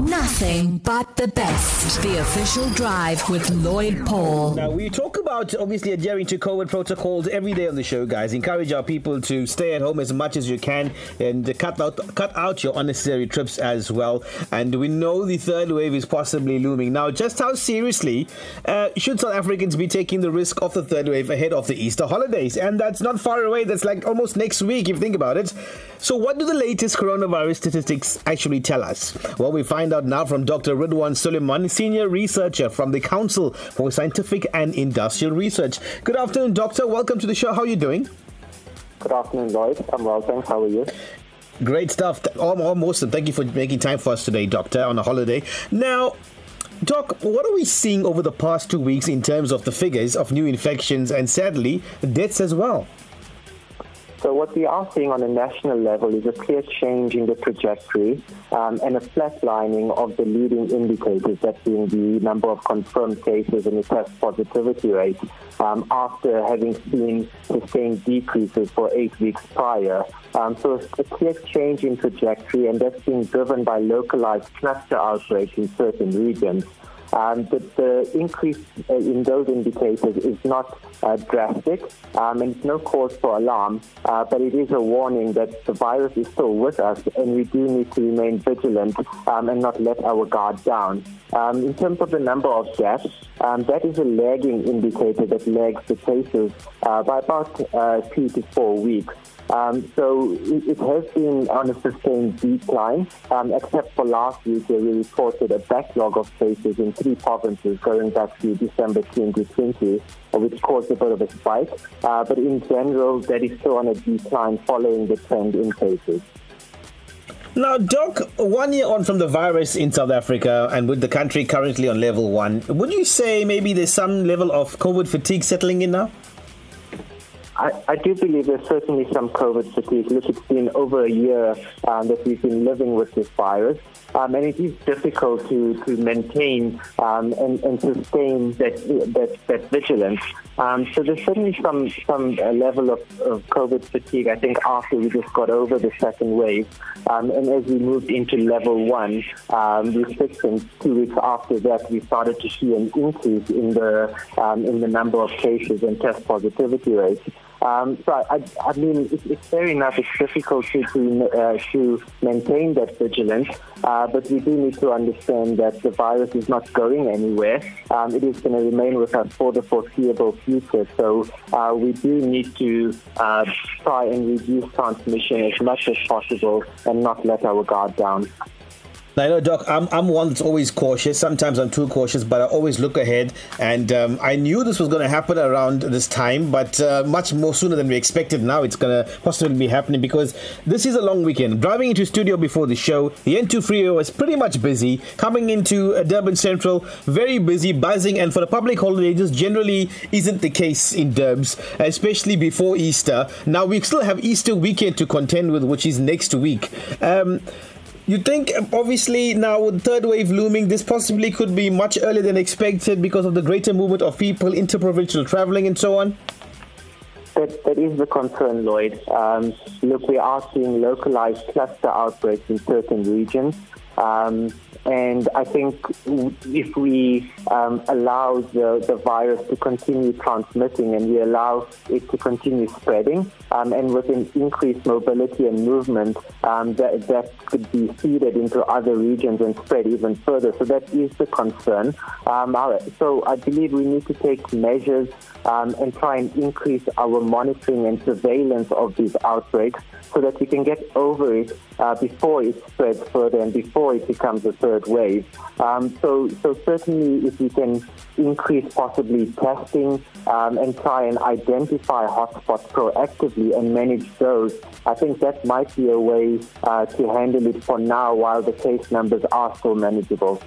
Nothing but the best. The official drive with Lloyd Paul. Now, we talk about obviously adhering to COVID protocols every day on the show, guys. Encourage our people to stay at home as much as you can and cut out cut out your unnecessary trips as well. And we know the third wave is possibly looming. Now, just how seriously uh, should South Africans be taking the risk of the third wave ahead of the Easter holidays? And that's not far away. That's like almost next week, if you think about it. So, what do the latest coronavirus statistics actually tell us? Well, we find out now from Dr. Ridhwaan Suliman, senior researcher from the Council for Scientific and Industrial Research. Good afternoon, Doctor. Welcome to the show. How are you doing? Good afternoon, Lloyd. I'm well, thanks. How are you? Great stuff. Almost. Thank you for making time for us today, Doctor, on a holiday. Now, Doc, what are we seeing over the past two weeks in terms of the figures of new infections and sadly deaths as well? So what we are seeing on a national level is a clear change in the trajectory um, and a flatlining of the leading indicators, that being the number of confirmed cases and the test positivity rate, um, after having seen sustained decreases for eight weeks prior. Um, so a clear change in trajectory, and that's being driven by localized cluster outbreaks in certain regions. Um, the, the, increase uh, in those indicators is not uh, drastic, um, and it's no cause for alarm, uh, but it is a warning that the virus is still with us, and we do need to remain vigilant um, and not let our guard down. Um, in terms of the number of deaths, um, that is a lagging indicator that lags the cases uh, by about uh, two to four weeks. Um, so it, it, has been on a sustained decline, um, except for last week where we reported a backlog of cases in three provinces going back to December 2020, which caused a bit of a spike. Uh, but in general, that is still on a decline following the trend in cases. Now, Doc, one year on from the virus in South Africa and with the country currently on level one, would you say maybe there's some level of COVID fatigue settling in now? I, I, do believe there's certainly some COVID fatigue. Look, it's been over a year um, that we've been living with this virus, um, and it is difficult to, to maintain um, and, and, sustain that, that, that vigilance. Um, so there's certainly some some level of, of, COVID fatigue. I think after we just got over the second wave, um, and as we moved into level one um, restrictions, two weeks after that, we started to see an increase in the in the number of cases and test positivity rates. Um, so I, I mean, it, it's fair enough. It's difficult to to, uh, to maintain that vigilance, uh, but we do need to understand that the virus is not going anywhere. Um, it is going to remain with us for the foreseeable future. So uh, we do need to uh, try and reduce transmission as much as possible and not let our guard down. Now, I know, Doc, I'm, I'm one that's always cautious. Sometimes I'm too cautious, but I always look ahead. And um, I knew this was going to happen around this time, but uh, much more sooner than we expected. Now it's going to possibly be happening because this is a long weekend. Driving into studio before the show, the N2 freeway was pretty much busy. Coming into uh, Durban Central, very busy, buzzing. And for the public holiday, this generally isn't the case in Durbs, especially before Easter. Now we still have Easter weekend to contend with, which is next week. Um, you think, obviously, now with third wave looming, this possibly could be much earlier than expected because of the greater movement of people, interprovincial traveling, and so on? That, that is the concern, Lloyd. Um, look, we are seeing localized cluster outbreaks in certain regions. Um, and I think if we um, allow the, the virus to continue transmitting and we allow it to continue spreading, um, and with an increased mobility and movement, um, that, that could be seeded into other regions and spread even further. So that is the concern. Um, so I believe we need to take measures um, and try and increase our monitoring and surveillance of these outbreaks so that we can get over it uh, before it spreads further and before it becomes a third wave. Um, so, so certainly, if we can increase possibly testing um, and try and identify hotspots proactively and manage those, I think that might be a way uh, to handle it for now while the case numbers are still manageable.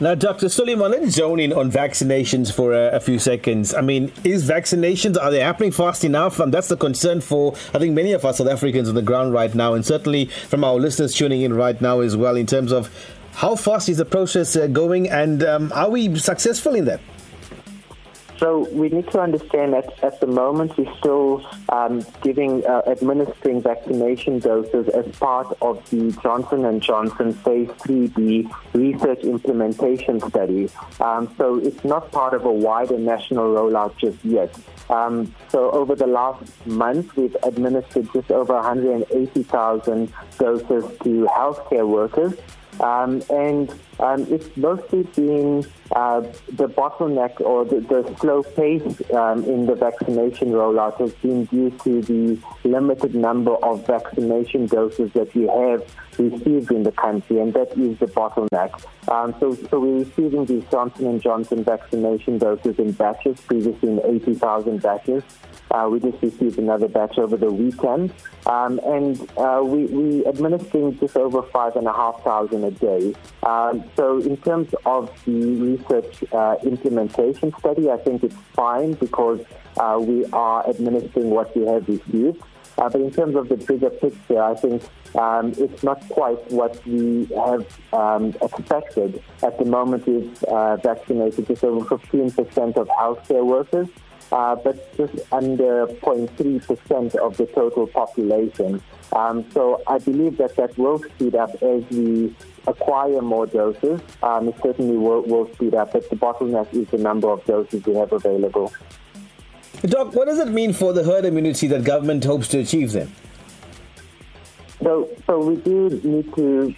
Now, Dr. Suliman, let's zone in on vaccinations for a, a, few seconds. I mean, is vaccinations, are they happening fast enough? And that's the concern for, I think, many of us South Africans on the ground right now, and certainly from our listeners tuning in right now as well, in terms of how fast is the process uh, going and um, are we successful in that? So we need to understand that at the moment we're still um, giving, uh, administering vaccination doses as part of the Johnson and Johnson Phase 3B research implementation study. Um, so it's not part of a wider national rollout just yet. Um, so over the last month, we've administered just over 180,000 doses to healthcare workers. Um, and um, it's mostly been uh, the bottleneck or the, the slow pace um, in the vaccination rollout has been due to the limited number of vaccination doses that we have received in the country, and that is the bottleneck. Um, so, so we're receiving these Johnson and Johnson vaccination doses in batches, previously in 80,000 batches. Uh, we just received another batch over the weekend, um, and uh, we we administering just over five and a half thousand a day. Um, so in terms of the research uh, implementation study, I think it's fine because uh, we are administering what we have received. Uh, but in terms of the bigger picture, I think um, it's not quite what we have um, expected. At the moment, we've uh, vaccinated just over 15% of healthcare workers uh, but just under 0.3% of the total population. Um, so I believe that that will speed up as we acquire more doses. Um, it certainly will, will speed up, but the bottleneck is the number of doses we have available. Doc, what does it mean for the herd immunity that government hopes to achieve then? So, so we do need to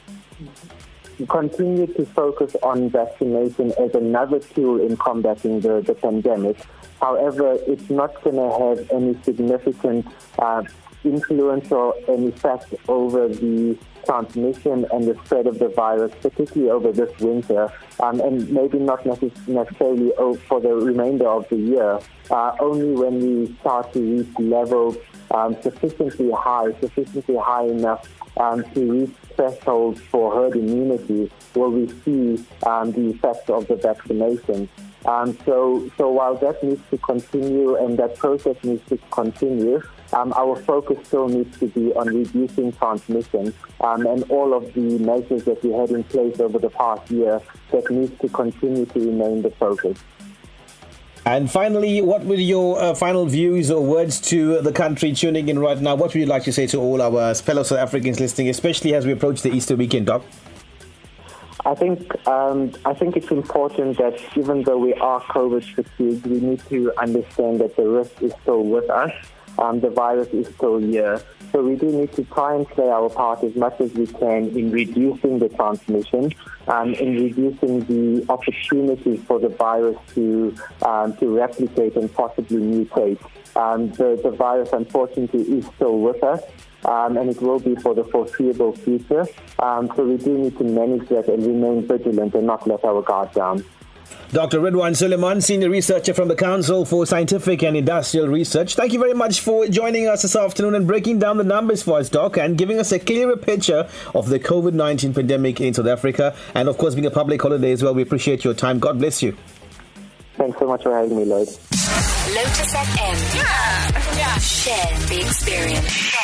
continue to focus on vaccination as another tool in combating the, the pandemic. However, it's not going to have any significant uh, influence or an effect over the transmission and the spread of the virus, particularly over this winter, um, and maybe not necessarily for the remainder of the year. Uh, only when we start to reach levels um, sufficiently high, sufficiently high enough um, to reach thresholds for herd immunity will we see um, the effects of the vaccination. Um, so, so while that needs to continue and that process needs to continue, um, our focus still needs to be on reducing transmission um, and all of the measures that we had in place over the past year that needs to continue to remain the focus. And finally, what were your uh, final views or words to the country tuning in right now? What would you like to say to all our fellow South Africans listening, especially as we approach the Easter weekend, Doc? I think um, I think it's important that even though we are COVID fatigued, we need to understand that the risk is still with us. Um, the virus is still here. So we do need to try and play our part as much as we can in reducing the transmission, um, in reducing the opportunities for the virus to um, to replicate and possibly mutate. Um, the, the virus, unfortunately, is still with us um, and it will be for the foreseeable future. Um, so we do need to manage that and remain vigilant and not let our guard down. Dr. Ridhwaan Suliman, Senior Researcher from the Council for Scientific and Industrial Research. Thank you very much for joining us this afternoon and breaking down the numbers for us, Doc, and giving us a clearer picture of the COVID 19 pandemic in South Africa. And of course, being a public holiday as well, we appreciate your time. God bless you. Thanks so much for having me, Lloyd. Lotus FM. Yeah. yeah. Share the experience. Share.